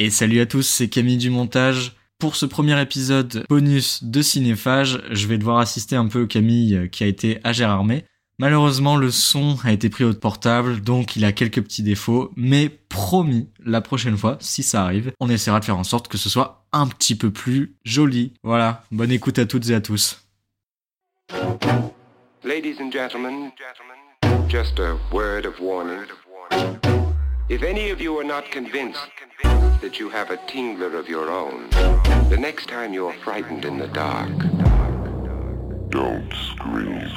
Et salut à tous, c'est Camille du montage. Pour ce premier épisode bonus de Cinéphage, je vais devoir assister un peu Camille qui a été à. Malheureusement, le son a été pris au portable, donc il a quelques petits défauts, mais promis, la prochaine fois, si ça arrive, on essaiera de faire en sorte que ce soit un petit peu plus joli. Voilà, bonne écoute à toutes et à tous. Ladies and gentlemen, just a word of warning. If any of you are not convinced that you have a tingler of your own, the next time you're frightened in the dark, don't scream.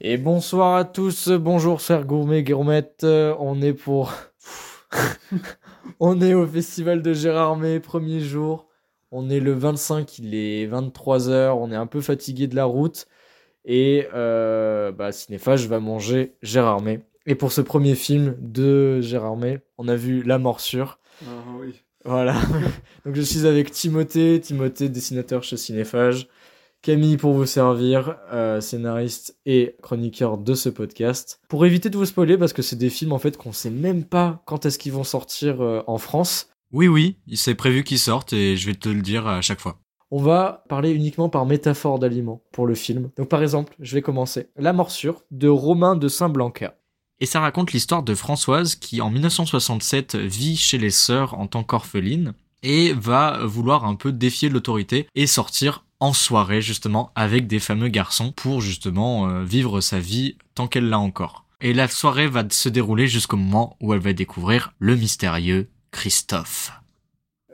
Et bonsoir à tous, bonjour chers gourmets gourmettes, Euh, on est pour... on est au festival de Gérardmer, premier jour, on est le 25, il est 23h, on est un peu fatigué de la route, et euh, bah, Cinéphage va manger Gérardmer. Et pour ce premier film de Gérardmer, on a vu La Morsure, Ah oui. voilà. Donc je suis avec Timothée, Timothée dessinateur chez Cinéphage, Camille pour vous servir, euh, scénariste et chroniqueur de ce podcast. Pour éviter de vous spoiler, parce que c'est des films en fait qu'on sait même pas quand est-ce qu'ils vont sortir euh, en France, Oui, oui, c'est prévu qu'ils sortent et je vais te le dire à chaque fois. On va parler uniquement par métaphore d'aliments pour le film. Donc par exemple, je vais commencer. La morsure de Romain de Saint-Blanca. Et ça raconte l'histoire de Françoise qui, en 1967, vit chez les sœurs en tant qu'orpheline et va vouloir un peu défier l'autorité et sortir en soirée justement avec des fameux garçons pour justement euh, vivre sa vie tant qu'elle l'a encore. Et la soirée va se dérouler jusqu'au moment où elle va découvrir le mystérieux Christophe.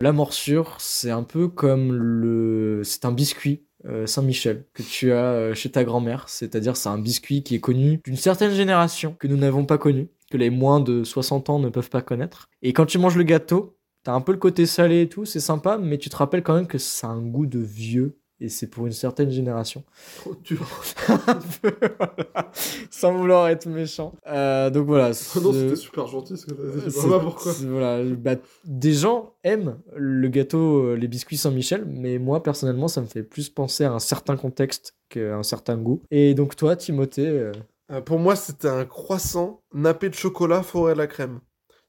La morsure, c'est un peu comme le... C'est un biscuit euh, Saint-Michel que tu as euh, chez ta grand-mère. C'est-à-dire c'est un biscuit qui est connu d'une certaine génération que nous n'avons pas connu, que les moins de 60 ans ne peuvent pas connaître. Et quand tu manges le gâteau, t'as un peu le côté salé et tout, c'est sympa, mais tu te rappelles quand même que ça a un goût de vieux. Et c'est pour une certaine génération. Trop dur. Un peu, voilà. Sans vouloir être méchant. Euh, donc voilà. non, c'était super gentil ce que t'as dit. Je sais c'est- pas pourquoi. Voilà, bah, des gens aiment le gâteau, euh, les biscuits Saint-Michel, mais moi personnellement, ça me fait plus penser à un certain contexte qu'à un certain goût. Et donc toi, Timothée, euh, Euh, pour moi, c'était un croissant nappé de chocolat forêt à la crème.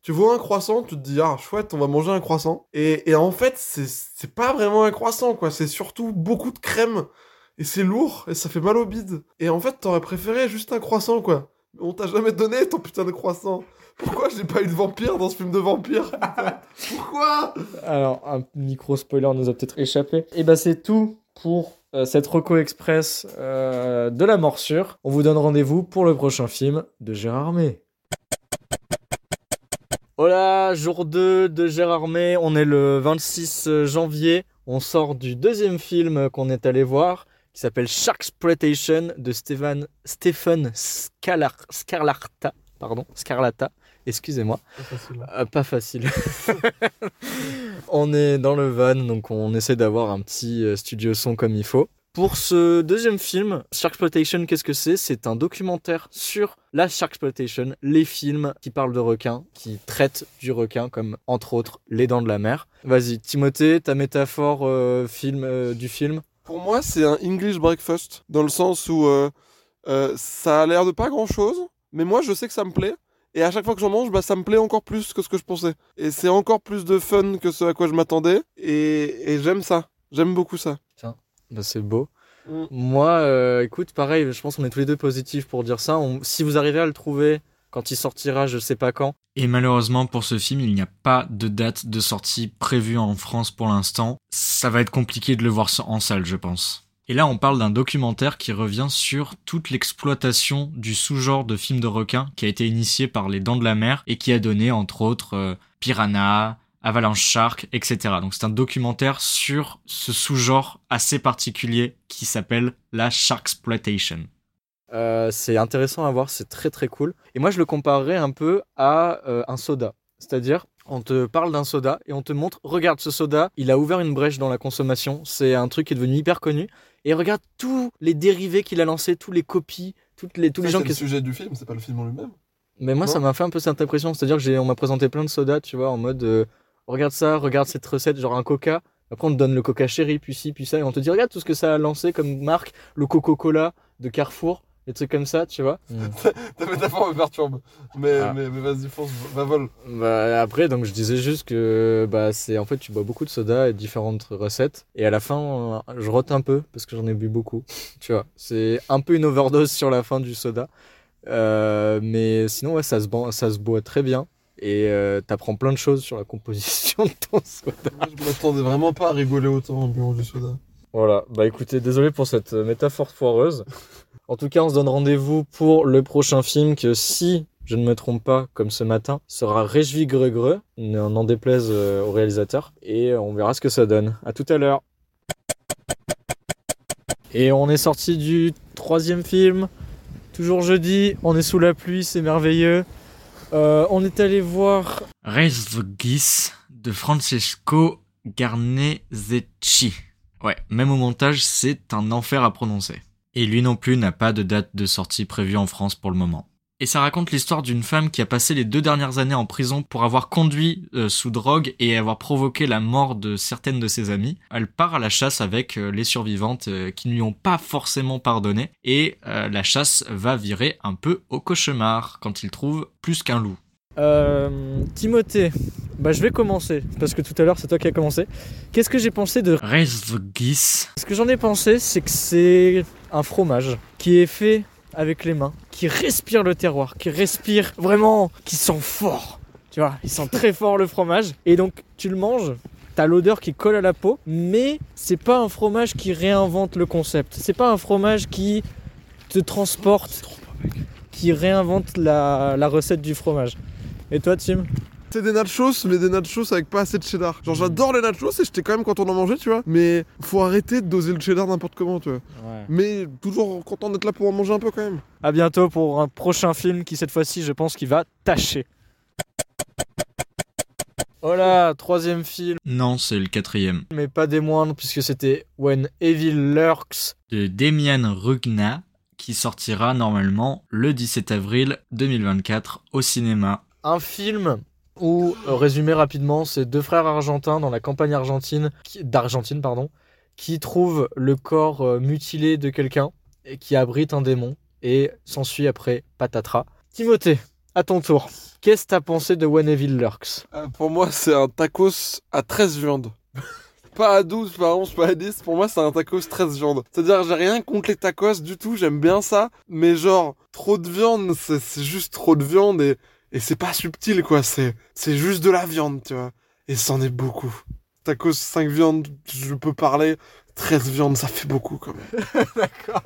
Tu vois un croissant, tu te dis, ah, chouette, on va manger un croissant. Et, en fait, c'est pas vraiment un croissant, quoi. C'est surtout beaucoup de crème. Et c'est lourd, et ça fait mal au bide. Et en fait, t'aurais préféré juste un croissant, quoi. On t'a jamais donné ton putain de croissant. Pourquoi j'ai pas eu de vampire dans ce film de vampire Pourquoi? Alors un micro spoiler nous a peut-être échappé. Et bah c'est tout pour euh, cette Reco Express euh, de la morsure. On vous donne rendez-vous pour le prochain film de Gérard May. Voilà, jour 2 de Gérard May, on est le 26 janvier, on sort du deuxième film qu'on est allé voir, qui s'appelle Sharksploitation de Stephen, Stephen Scalar, Scarlatta, pardon, Scarlatta, excusez-moi. Euh, pas facile. on est dans le van, donc on essaie d'avoir un petit euh, studio son comme il faut. Pour ce deuxième film, Sharksploitation, qu'est-ce que c'est? C'est un documentaire sur la Sharksploitation, les films qui parlent de requins, qui traitent du requin, comme entre autres Les Dents de la Mer. Vas-y, Timothée, ta métaphore euh, film euh, du film? Pour moi, c'est un English breakfast, dans le sens où euh, ça a l'air de pas grand chose, mais moi je sais que ça me plaît. Et à chaque fois que j'en mange, bah, ça me plaît encore plus que ce que je pensais. Et c'est encore plus de fun que ce à quoi je m'attendais. Et j'aime ça. J'aime beaucoup ça. Bah, c'est beau. Mm. Moi, euh, écoute, pareil, je pense qu'on est tous les deux positifs pour dire ça. On- si vous arrivez à le trouver quand il sortira, je sais pas quand, Et malheureusement pour ce film, il n'y a pas de date de sortie prévue en France pour l'instant. Ça va être compliqué de le voir en salle, je pense. Et là, on parle d'un documentaire qui revient sur toute l'exploitation du sous-genre de film de requin qui a été initié par les Dents de la Mer et qui a donné, entre autres, euh, Piranha, Avalanche Shark, etc. Donc c'est un documentaire sur ce sous-genre assez particulier qui s'appelle la Sharksploitation. Euh, c'est intéressant à voir, c'est très très cool. Et moi, je le comparerais un peu à euh, un soda. C'est-à-dire, on te parle d'un soda et on te montre, regarde ce soda, il a ouvert une brèche dans la consommation. C'est un truc qui est devenu hyper connu. Et regarde tous les dérivés qu'il a lancés, tous les copies, toutes les, tous les Ça, gens c'est qui. le sujet du film, c'est pas le film en lui-même. Mais moi, Non. ça m'a fait un peu cette impression. C'est-à-dire que j'ai, on m'a présenté plein de sodas, tu vois, en mode, euh, regarde ça, regarde cette recette, genre un coca. Après, on te donne le coca chéri, puis ci, puis ça, et on te dit, regarde tout ce que ça a lancé comme marque, le Coca-Cola de Carrefour. des trucs comme ça, tu vois. Ta métaphore me perturbe. Mais, Ah. mais, mais vas-y, fonce, va vol. Bah, après, donc je disais juste que bah, c'est en fait tu bois beaucoup de soda et différentes recettes. Et à la fin, je rote un peu parce que j'en ai bu beaucoup. Tu vois, c'est un peu une overdose sur la fin du soda. Euh, mais sinon, ouais, ça se, ça se boit très bien. Et euh, t'apprends plein de choses sur la composition de ton soda. Moi, je m'attendais vraiment pas à rigoler autant en buvant du soda. Voilà, bah écoutez, désolé pour cette euh, métaphore foireuse. En tout cas, on se donne rendez-vous pour le prochain film que si je ne me trompe pas, comme ce matin, sera Réjvi Gregre, n'en déplaise euh, au réalisateur, et on verra ce que ça donne. À tout à l'heure. Et on est sorti du troisième film, toujours jeudi, on est sous la pluie, c'est merveilleux. Euh, on est allé voir Reisvgis de Francesco Garnezecchi. Ouais, même au montage, c'est un enfer à prononcer. Et lui non plus n'a pas de date de sortie prévue en France pour le moment. Et ça raconte l'histoire d'une femme qui a passé les deux dernières années en prison pour avoir conduit euh, sous drogue et avoir provoqué la mort de certaines de ses amies. Elle part à la chasse avec euh, les survivantes euh, qui ne lui ont pas forcément pardonné et la chasse va virer un peu au cauchemar quand il trouve plus qu'un loup. Timothée, bah je vais commencer parce que tout à l'heure c'est toi qui as commencé. Qu'est-ce que j'ai pensé de Reisvgis Ce que j'en ai pensé, c'est que c'est un fromage qui est fait avec les mains, qui respire le terroir, qui respire vraiment, qui sent fort. Tu vois, il sent très fort le fromage et donc tu le manges. T'as l'odeur qui colle à la peau, mais c'est pas un fromage qui réinvente le concept. C'est pas un fromage qui te transporte, qui réinvente la, la recette du fromage. Et toi, Tim? C'est des nachos, mais des nachos avec pas assez de cheddar. Genre, j'adore les nachos et j'étais quand même content d'en manger, tu vois. Mais faut arrêter de doser le cheddar n'importe comment, tu vois. Mais toujours content d'être là pour en manger un peu quand même. À bientôt pour un prochain film qui, cette fois-ci, je pense qu'il va tâcher. Voilà, troisième film, Non, c'est le quatrième. mais pas des moindres, puisque c'était When Evil Lurks. De Demian Rugna, qui sortira normalement le 17 avril 2024 au cinéma. Un film où, euh, résumé rapidement, c'est deux frères argentins dans la campagne argentine, d'Argentine, pardon, qui trouvent le corps euh, mutilé de quelqu'un et qui abrite un démon et s'ensuit après patatras. Timothée, à ton tour. Qu'est-ce que t'as pensé de When Evil Lurks? Euh, pour moi, c'est un tacos à 13 viandes. pas à 12, pas à 11, pas à 10. Pour moi, c'est un tacos 13 viandes. C'est-à-dire, j'ai rien contre les tacos du tout, j'aime bien ça. Mais genre, trop de viande, c'est juste trop de viande et, et c'est pas subtil, quoi. C'est c'est juste de la viande, tu vois. Et c'en est beaucoup. Tacos 5 viandes, je peux parler. 13 viandes, ça fait beaucoup quand même. D'accord.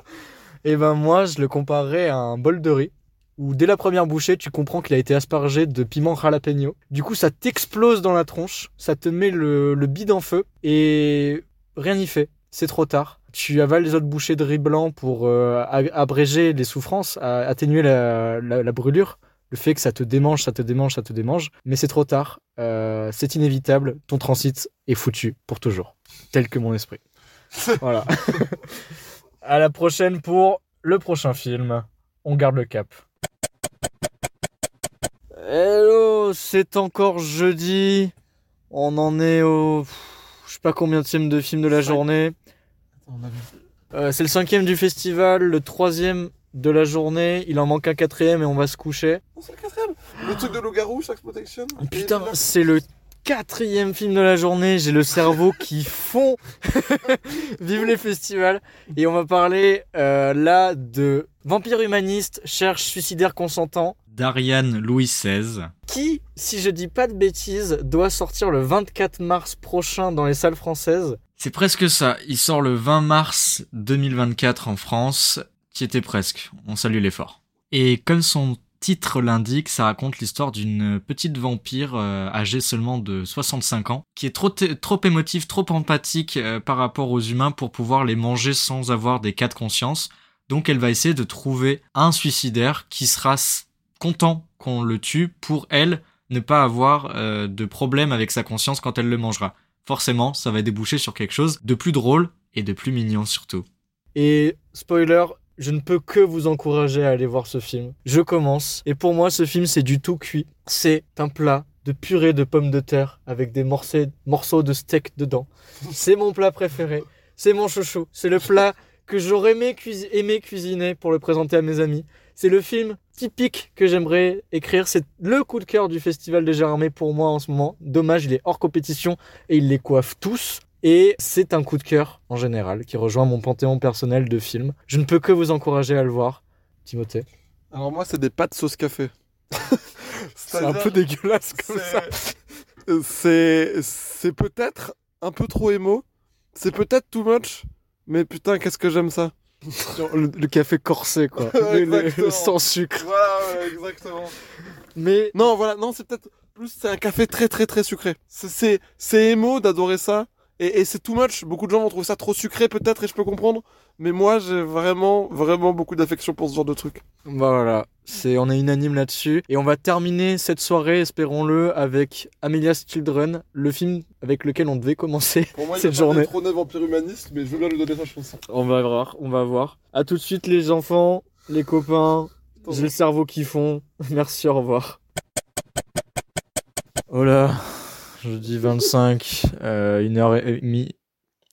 Et ben moi, je le comparerais à un bol de riz où dès la première bouchée, tu comprends qu'il a été aspergé de piment jalapeno. Du coup, ça t'explose dans la tronche, ça te met le, le bide en feu et rien n'y fait. C'est trop tard. Tu avales les autres bouchées de riz blanc pour euh, abréger les souffrances, atténuer la- la brûlure. Le fait que ça te démange, ça te démange, ça te démange. Mais c'est trop tard. Euh, c'est inévitable. Ton transit est foutu pour toujours. Tel que mon esprit. voilà. à la prochaine pour le prochain film. On garde le cap. Hello, c'est encore jeudi. On en est au. Je sais pas combien de de film de la journée. On a vu. Euh, c'est le cinquième du festival, le troisième de la journée. Il en manque un quatrième et on va se coucher. Oh, c'est le quatrième. Le truc de loup-garou, Shax Protection. Putain, c'est le quatrième film de la journée. J'ai le cerveau qui fond. Vive les festivals. Et on va parler euh, là de Vampire humaniste, cherche suicidaire consentant. Darian Louis XVI. Qui, si je dis pas de bêtises, doit sortir le 24 mars prochain dans les salles françaises. C'est presque ça. Il sort le 20 mars 2024 en France. Qui était presque. On salue l'effort. Et comme son titre l'indique, ça raconte l'histoire d'une petite vampire euh, âgée seulement de 65 ans, qui est trop, trop émotive, trop empathique euh, par rapport aux humains pour pouvoir les manger sans avoir des cas de conscience. Donc elle va essayer de trouver un suicidaire qui sera content qu'on le tue pour elle ne pas avoir euh, de problème avec sa conscience quand elle le mangera. Forcément, ça va déboucher sur quelque chose de plus drôle et de plus mignon surtout. Et spoiler, je ne peux que vous encourager à aller voir ce film. Je commence. Et pour moi, ce film, c'est du tout cuit. C'est un plat de purée de pommes de terre avec des morceaux, de steak dedans. C'est mon plat préféré. C'est mon chouchou. C'est le plat que j'aurais aimé, cuisi- aimé cuisiner pour le présenter à mes amis. C'est le film typique que j'aimerais écrire. C'est le coup de cœur du Festival des Gérardmer pour moi en ce moment. Dommage, il est hors compétition et il les coiffe tous. Et c'est un coup de cœur en général qui rejoint mon panthéon personnel de films. Je ne peux que vous encourager à le voir. Timothée. Alors moi, c'est des pâtes sauce café. C'est un peu dégueulasse comme ça. C'est c'est peut-être un peu trop émo. C'est peut-être too much. Mais putain, qu'est-ce que j'aime ça. Le, le café corsé, quoi. Le- sans sucre. Voilà, ouais, exactement. Mais Non, voilà, non, c'est peut-être plus c'est un café très très très sucré. C'est émo d'adorer ça et, et c'est too much. Beaucoup de gens vont trouver ça trop sucré peut-être et je peux comprendre, mais moi j'ai vraiment vraiment beaucoup d'affection pour ce genre de truc. Bah voilà, c'est on est unanime là-dessus et on va terminer cette soirée, espérons-le, avec Amelia's Children, le film avec lequel on devait commencer. Pour moi, Cette journée. trôner vampire humaniste, mais je veux bien lui donner sa chance. On va voir, on va voir. À tout de suite les enfants, les copains, j'ai le cerveau qui fond. Merci, au revoir. Oh là, jeudi 25, euh, 1h30,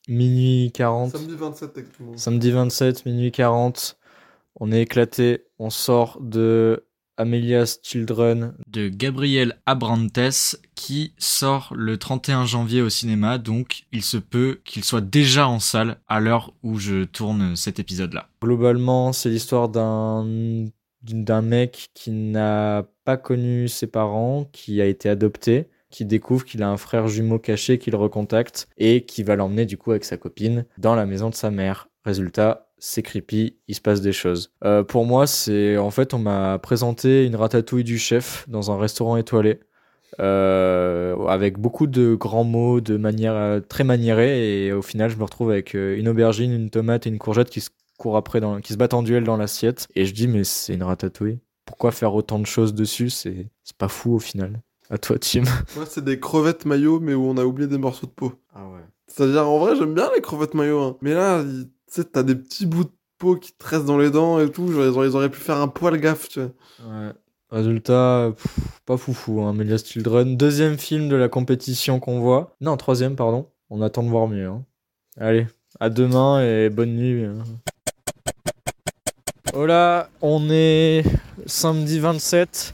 minuit 40. Samedi 27 techniquement. Samedi 27, minuit 40. On est éclaté. On sort de Amelia's Children. de Gabriel Abrantes qui sort le 31 janvier au cinéma, donc il se peut qu'il soit déjà en salle à l'heure où je tourne cet épisode-là. Globalement, c'est l'histoire d'un d'un mec qui n'a pas connu ses parents, qui a été adopté, qui découvre qu'il a un frère jumeau caché qu'il recontacte et qui va l'emmener du coup avec sa copine dans la maison de sa mère. Résultat, c'est creepy, il se passe des choses. Euh, pour moi, c'est en fait on m'a présenté une ratatouille du chef dans un restaurant étoilé. euh, avec beaucoup de grands mots, de manière euh, très maniérée, et au final, je me retrouve avec une aubergine, une tomate et une courgette qui se courent après, dans, qui se battent en duel dans l'assiette. Et je dis, mais c'est une ratatouille. Pourquoi faire autant de choses dessus? C'est pas fou au final. À toi, Tim. Moi, c'est des crevettes maillot, mais où on a oublié des morceaux de peau. Ah ouais. C'est-à-dire, en vrai, j'aime bien les crevettes maillot, hein. mais là, tu sais, t'as des petits bouts de peau qui te restent dans les dents et tout. Genre, ils auraient, ils auraient pu faire un poil gaffe, tu vois. Ouais. Résultat, pff, pas foufou, hein, Melia's Children. Deuxième film de la compétition qu'on voit. Non, troisième, pardon. On attend de voir mieux. hein. Allez, à demain et bonne nuit. hein. Voilà, on est samedi 27.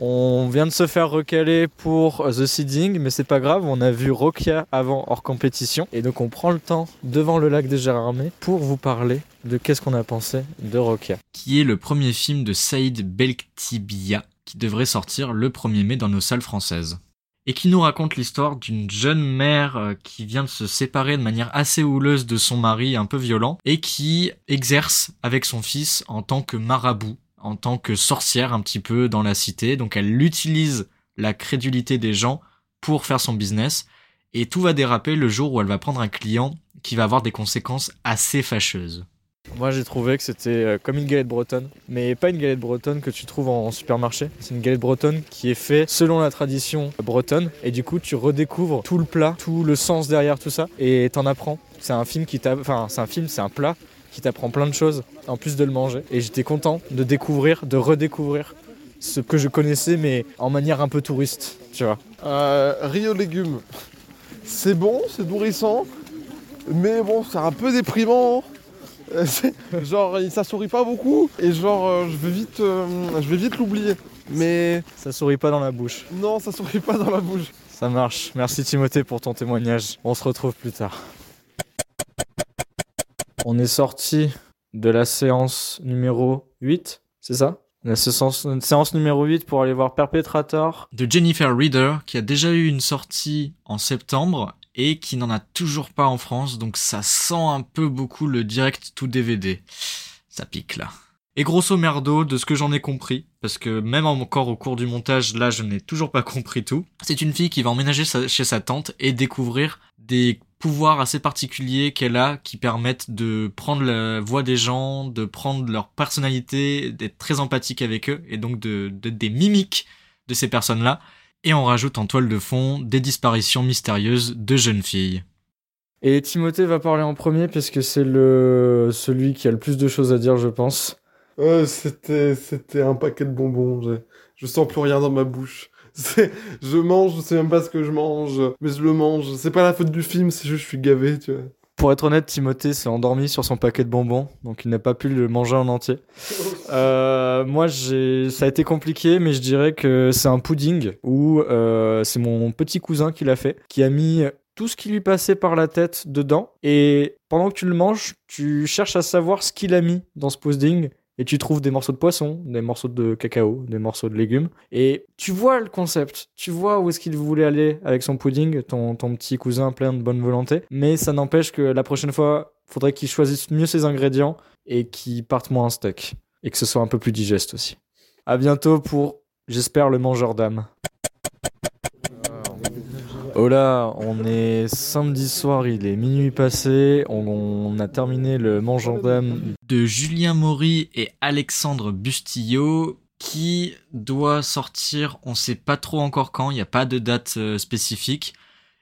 On vient de se faire recaler pour The Seeding, mais c'est pas grave, on a vu Rokia avant hors compétition. Et donc on prend le temps devant le lac des Gérardmer pour vous parler de qu'est-ce qu'on a pensé de Rokia. Qui est le premier film de Saïd Belktibia qui devrait sortir le 1er mai dans nos salles françaises. Et qui nous raconte l'histoire d'une jeune mère euh, qui vient de se séparer de manière assez houleuse de son mari un peu violent et qui exerce avec son fils en tant que marabout, en tant que sorcière un petit peu dans la cité. Donc elle utilise la crédulité des gens pour faire son business et tout va déraper le jour où elle va prendre un client qui va avoir des conséquences assez fâcheuses. Moi j'ai trouvé que c'était euh, comme une galette bretonne, mais pas une galette bretonne que tu trouves en supermarché. C'est une galette bretonne qui est faite selon la tradition bretonne, et du coup tu redécouvres tout le plat, tout le sens derrière tout ça, et t'en apprends. C'est un film qui t'a, enfin c'est un film, c'est un plat qui t'apprend plein de choses en plus de le manger. Et j'étais content de découvrir, de redécouvrir ce que je connaissais, mais en manière un peu touriste, tu vois. Euh, Rio légumes. C'est bon, c'est nourrissant, mais bon, c'est un peu déprimant. Euh, c'est- genre, il- ça sourit pas beaucoup, et genre, euh, je vais vite, euh, je vais vite l'oublier. Mais Ça sourit pas dans la bouche. non, ça sourit pas dans la bouche. Ça marche. Merci Timothée pour ton témoignage. On se retrouve plus tard. On est sorti de la séance numéro 8, c'est ça? La séance, séance numéro 8 pour aller voir Perpetrator. de Jennifer Reader qui a déjà eu une sortie en septembre et qui n'en a toujours pas en France donc ça sent un peu beaucoup le direct to DVD. Ça pique là. Et grosso merdo, de ce que j'en ai compris, parce que même encore au cours du montage, là je n'ai toujours pas compris tout, c'est une fille qui va emménager chez sa tante et découvrir des pouvoirs assez particuliers qu'elle a qui permettent de prendre la voix des gens, de prendre leur personnalité, d'être très empathique avec eux et donc de, de- des mimiques de ces personnes-là. Et on rajoute en toile de fond des disparitions mystérieuses de jeunes filles. Et Timothée va parler en premier parce que c'est le celui qui a le plus de choses à dire, je pense. Ouais, c'était, c'était un paquet de bonbons. Je, je sens plus rien dans ma bouche. Je mange, je sais même pas ce que je mange, mais je le mange. C'est pas la faute du film, c'est juste je suis gavé, tu vois. Pour être honnête, Timothée s'est endormi sur son paquet de bonbons, donc il n'a pas pu le manger en entier. Euh, moi, ça a été compliqué, mais je dirais que c'est un pudding où euh, c'est mon petit cousin qui l'a fait, qui a mis tout ce qui lui passait par la tête dedans. Et pendant que tu le manges, tu cherches à savoir ce qu'il a mis dans ce pudding. Et tu trouves des morceaux de poisson, des morceaux de cacao, des morceaux de légumes. Et tu vois le concept. Tu vois où est-ce qu'il voulait aller avec son pudding, ton, petit cousin plein de bonne volonté. Mais ça n'empêche que la prochaine fois, faudrait qu'il choisisse mieux ses ingrédients et qu'il parte moins en steak. Et que ce soit un peu plus digeste aussi. À bientôt pour, j'espère, le mangeur d'âme. Oh là, on est samedi soir, il est minuit passé, on, a terminé le mangeur d'âme de Julien Maury et Alexandre Bustillo qui doit sortir, on sait pas trop encore quand, il n'y a pas de date euh, spécifique.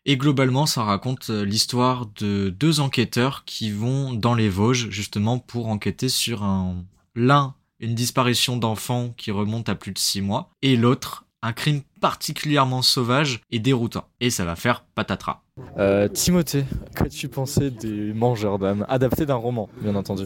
Et globalement, ça raconte euh, l'histoire de deux enquêteurs qui vont dans les Vosges justement pour enquêter sur un l'un une disparition d'enfant qui remonte à plus de six mois et l'autre un crime particulièrement sauvage et déroutant. Et ça va faire patatras. Euh, Timothée, qu'as-tu pensé des mangeurs d'âme Adapté d'un roman, bien entendu.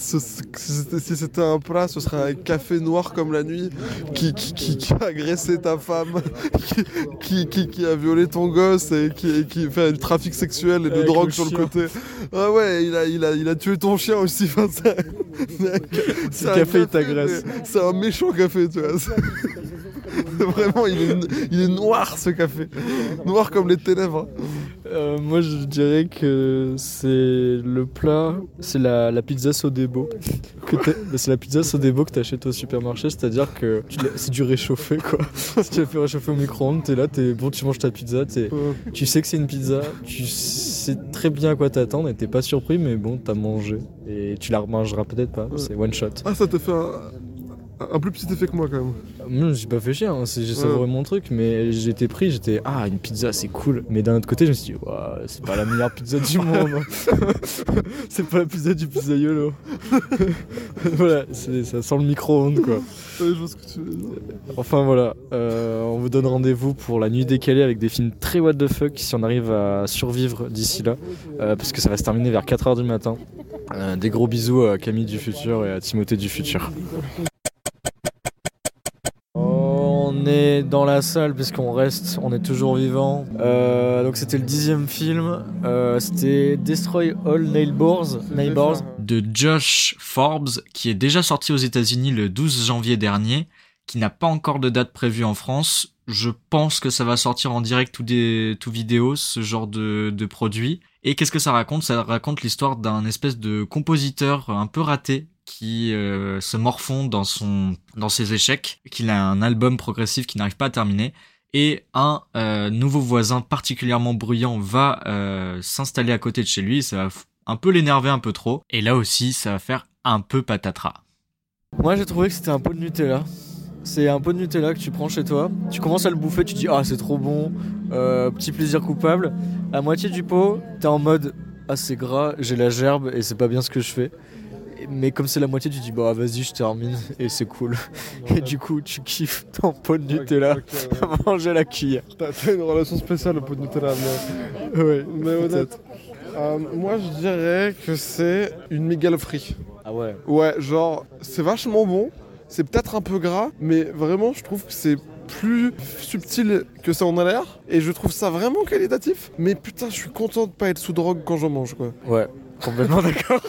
Si c'était- un plat, ce serait un café noir comme la nuit qui, qui, qui- qui a agressé ta femme, qui, qui, qui- qui a violé ton gosse et qui, qui fait du trafic sexuel et de Avec drogue le sur le côté. Ah ouais, il a, il a, il a tué ton chien aussi. Enfin, c'est- un café, il t'agresse. C'est un méchant café, tu vois. Vraiment, il est, il est noir ce café. Noir comme les ténèbres. Euh, moi, je dirais que c'est le plat, c'est la, la pizza Sodebo. c'est la pizza Sodebo que t'achètes au supermarché, c'est-à-dire que l'as- c'est du réchauffé, quoi. si tu la fais réchauffer au micro-ondes, t'es là, t'es bon, tu manges ta pizza, tu sais que c'est une pizza, tu sais très bien à quoi t'attendre et t'es pas surpris, mais bon, t'as mangé. Et tu la remangeras peut-être pas, c'est one shot. Ah, ça te fait un, un plus petit effet que moi quand même. Moi, j'ai pas fait chier, hein, j'ai Ouais. savouré mon truc, mais j'étais pris, j'étais ah une pizza c'est cool, mais d'un autre côté je me suis dit c'est pas la meilleure pizza du monde, c'est pas la pizza du pizzaiolo. voilà, ça sent le micro-ondes quoi. Ouais, je vois ce que tu veux dire. Enfin voilà, euh, on vous donne rendez-vous pour la nuit décalée avec des films très what the fuck si on arrive à survivre d'ici là, euh, parce que ça va se terminer vers 4h du matin. Euh, des gros bisous à Camille du futur et à Timothée du futur. Est dans la salle puisqu'on reste, on est toujours vivant. Euh, donc c'était le dixième film, euh, c'était Destroy All Neighbors. Neighbors. de Josh Forbes, qui est déjà sorti aux États-Unis le 12 janvier dernier, qui n'a pas encore de date prévue en France. Je pense que ça va sortir en direct ou des tout vidéo, ce genre de, de produit. Et qu'est-ce que ça raconte? Ça raconte l'histoire d'un espèce de compositeur un peu raté qui euh, se morfond dans son dans ses échecs, qu'il a un album progressif qui n'arrive pas à terminer. Et un euh, nouveau voisin particulièrement bruyant va euh, s'installer à côté de chez lui. Ça va un peu l'énerver un peu trop. Et là aussi, ça va faire un peu patatras. Moi j'ai trouvé que c'était un pot de Nutella. C'est un pot de Nutella que tu prends chez toi, tu commences à le bouffer, tu dis ah c'est trop bon, petit plaisir coupable. À moitié du pot, t'es en mode ah c'est gras, j'ai la gerbe et c'est pas bien ce que je fais. Mais comme c'est la moitié, tu dis bah vas-y je termine et c'est cool. Et du coup tu kiffes ton pot de Nutella Ok, ok, ouais. à manger la cuillère. T'as une relation spéciale au pot de Nutella, mais, Ouais, mais honnête. Euh, moi, je dirais que c'est une migalfrie. Ah ouais. Ouais, genre, c'est vachement bon. C'est peut-être un peu gras, mais vraiment, je trouve que c'est plus subtil que ça en a l'air. Et je trouve ça vraiment qualitatif. Mais putain, je suis content de pas être sous drogue quand j'en mange, quoi. Ouais, complètement d'accord.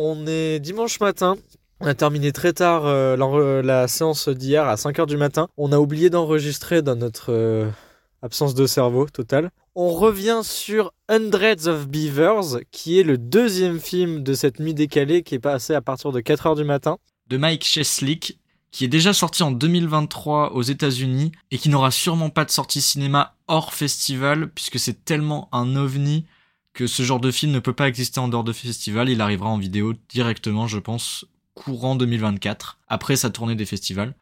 On est dimanche matin. On a terminé très tard euh, la séance d'hier à 5h du matin. On a oublié d'enregistrer dans notre euh, absence de cerveau totale. On revient sur Hundreds of Beavers, qui est le deuxième film de cette nuit décalée qui est passé à partir de 4h du matin. De Mike Cheslick, qui est déjà sorti en 2023 aux États-Unis et qui n'aura sûrement pas de sortie cinéma hors festival puisque c'est tellement un ovni que ce genre de film ne peut pas exister en dehors de festival. Il arrivera en vidéo directement, je pense, courant 2024, après sa tournée des festivals.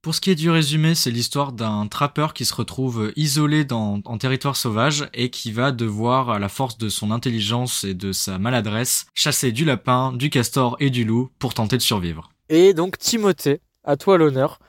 Pour ce qui est du résumé, c'est l'histoire d'un trappeur qui se retrouve isolé dans, en territoire sauvage et qui va devoir, à la force de son intelligence et de sa maladresse, chasser du lapin, du castor et du loup pour tenter de survivre. Et donc Timothée, à toi l'honneur.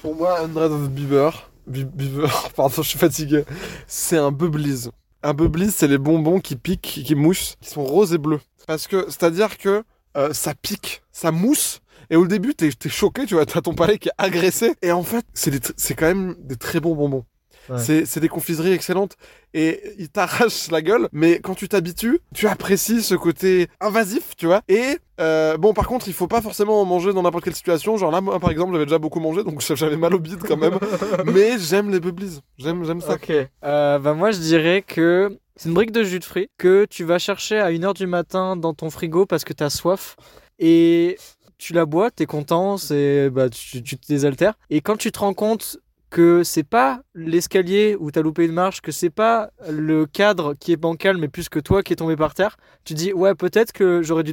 Pour moi, Beaver, Be- Beaver, pardon, je suis fatigué. C'est un Bubblies. Un Bubblies, c'est les bonbons qui piquent, qui moussent, qui sont roses et bleus. Parce que, c'est-à-dire que euh, ça pique, ça mousse. Et au début, t'es es choqué, tu vois, t'as ton palais qui est agressé. Et en fait, c'est quand même des très bons bonbons. Ouais. C'est des confiseries excellentes. Et ils t'arrachent la gueule. Mais quand tu t'habitues, tu apprécies ce côté invasif, tu vois. Et euh, bon, par contre, il faut pas forcément en manger dans n'importe quelle situation. Genre là, moi, par exemple, j'avais déjà beaucoup mangé, donc j'avais mal au bide quand même. mais j'aime les Bubblies. J'aime j'aime ça. Ok. Euh, bah moi je dirais que c'est une brique de jus de fruits que tu vas chercher à 1h du matin dans ton frigo parce que t'as soif et tu la bois, t'es content, c'est bah tu, tu te désaltères et quand tu te rends compte que c'est pas l'escalier où t'as loupé une marche, que c'est pas le cadre qui est bancal mais plus que toi qui est tombé par terre, tu dis ouais peut-être que j'aurais dû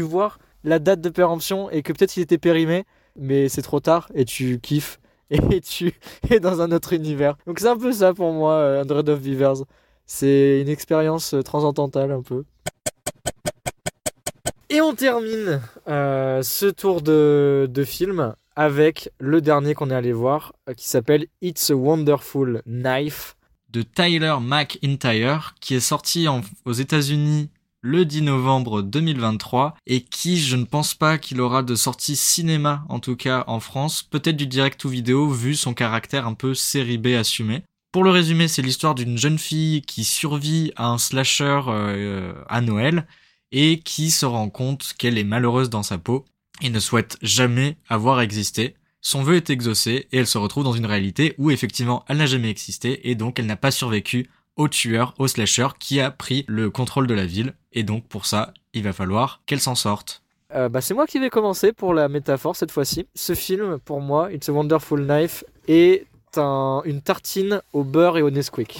voir la date de péremption et que peut-être il était périmé mais c'est trop tard et tu kiffes et tu es dans un autre univers. Donc c'est un peu ça pour moi, euh, Hundred of Beavers. C'est une expérience euh, transcendantale un peu. Et on termine euh, ce tour de, de film avec le dernier qu'on est allé voir euh, qui s'appelle It's a Wonderful Knife. de Tyler McIntyre qui est sorti aux États-Unis le 10 novembre 2023 et qui je ne pense pas qu'il aura de sortie cinéma en tout cas en France, peut-être du direct ou vidéo vu son caractère un peu série B assumé. Pour le résumer, c'est l'histoire d'une jeune fille qui survit à un slasher euh, à Noël et qui se rend compte qu'elle est malheureuse dans sa peau et ne souhaite jamais avoir existé. Son vœu est exaucé et elle se retrouve dans une réalité où effectivement elle n'a jamais existé et donc elle n'a pas survécu au tueur, au slasher qui a pris le contrôle de la ville et donc pour ça il va falloir qu'elle s'en sorte. Euh, bah, c'est moi qui vais commencer pour la métaphore cette fois-ci. Ce film, pour moi, It's a Wonderful Knife, est un- une tartine au beurre et au Nesquik.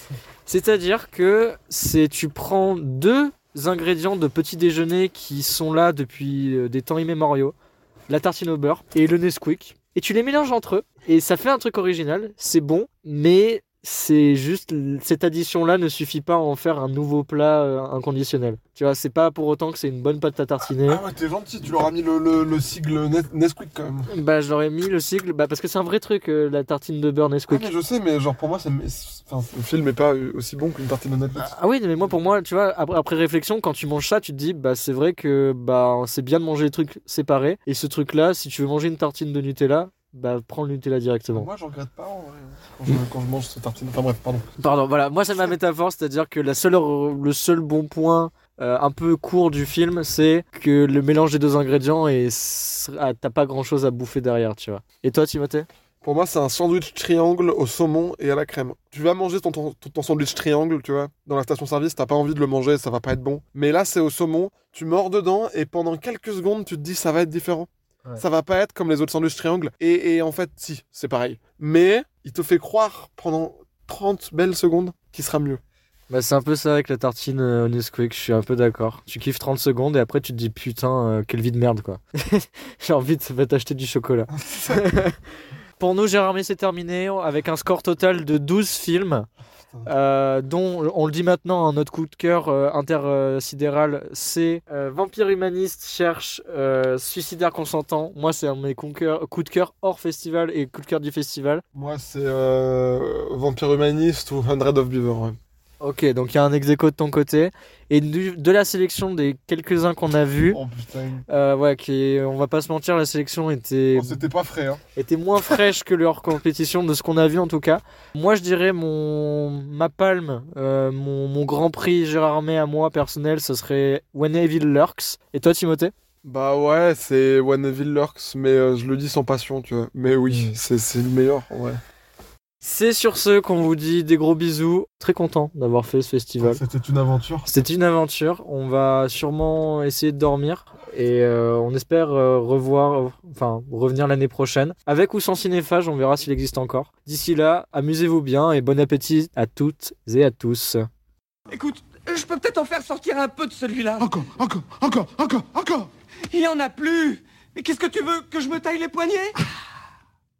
C'est-à-dire que c'est tu prends deux ingrédients de petit déjeuner qui sont là depuis euh, des temps immémoriaux, la tartine au beurre et le Nesquik, et tu les mélanges entre eux. Et ça fait un truc original. C'est bon, mais c'est juste cette addition-là ne suffit pas à en faire un nouveau plat euh, inconditionnel. Tu vois, c'est pas pour autant que c'est une bonne pâte à tartiner. Ah ouais, t'es gentil, tu leur as mis le, le, le sigle Nes- Nesquik quand même. Bah, je leur ai mis le sigle, bah, parce que c'est un vrai truc, euh, la tartine de beurre Ah, Nesquik. mais je sais, mais genre pour moi, c'est- enfin, le film est pas aussi bon qu'une tartine de Netflix. Ah oui, mais moi, pour moi, tu vois, après, après réflexion, quand tu manges ça, tu te dis, bah, c'est vrai que bah, c'est bien de manger les trucs séparés. Et ce truc-là, si tu veux manger une tartine de Nutella, bah, prends le Nutella directement. Moi, je regrette pas en vrai, hein, quand je, quand je mange cette tartine. Enfin bref, pardon. Pardon, voilà, moi, c'est ma métaphore, c'est-à-dire que la seule, le seul bon point euh, un peu court du film, c'est que le mélange des deux ingrédients et ah, t'as pas grand-chose à bouffer derrière, tu vois. Et toi, Timothée? Pour moi, c'est un sandwich triangle au saumon et à la crème. Tu vas manger ton, ton, ton sandwich triangle, tu vois, dans la station-service, t'as pas envie de le manger, ça va pas être bon. Mais là, c'est au saumon, tu mords dedans et pendant quelques secondes, tu te dis ça va être différent. Ouais. Ça va pas être comme les autres sandwichs triangles. Et, et en fait, si, c'est pareil. Mais il te fait croire pendant 30 belles secondes qu'il sera mieux. Bah, c'est un peu ça avec la tartine euh, au Nesquik, je suis un peu d'accord. Tu kiffes 30 secondes et après tu te dis putain, euh, quelle vie de merde quoi. J'ai envie de va t'acheter du chocolat. Pour nous, Gérard c'est terminé avec un score total de 12 films, euh, dont, on le dit maintenant, un notre coup de cœur euh, intersidéral, c'est euh, Vampire Humaniste cherche euh, Suicidaire Consentant. Moi, c'est un de mes coups de cœur, hors festival et coup de cœur du festival. Moi, c'est Vampire Humaniste ou Hundred of Beaver. ouais. Ok, donc il y a un ex de ton côté. Et du- de la sélection des quelques-uns qu'on a vus, Oh putain. euh, ouais, qui, on va pas se mentir, la sélection était, C'était pas frais, hein. était moins fraîche que leur compétition, de ce qu'on a vu en tout cas. Moi, je dirais mon, ma palme, euh, mon, mon grand prix Gérard May à moi personnel, ce serait When Evil Lurks. Et toi, Timothée? Bah ouais, c'est One Evil Lurks, mais euh, je le dis sans passion, tu vois. Mais oui, Mm. c'est le meilleur, vrai. C'est sur ce qu'on vous dit des gros bisous. Très content d'avoir fait ce festival. C'était une aventure. C'était une aventure. On va sûrement essayer de dormir et euh, on espère euh, revoir, euh, enfin revenir l'année prochaine avec ou sans cinéphage. On verra s'il existe encore. D'ici là, amusez-vous bien et bon appétit à toutes et à tous. Écoute, je peux peut-être en faire sortir un peu de celui-là. Encore, encore, encore, encore, encore Il y en a plus. Mais qu'est-ce que tu veux Que je me taille les poignets?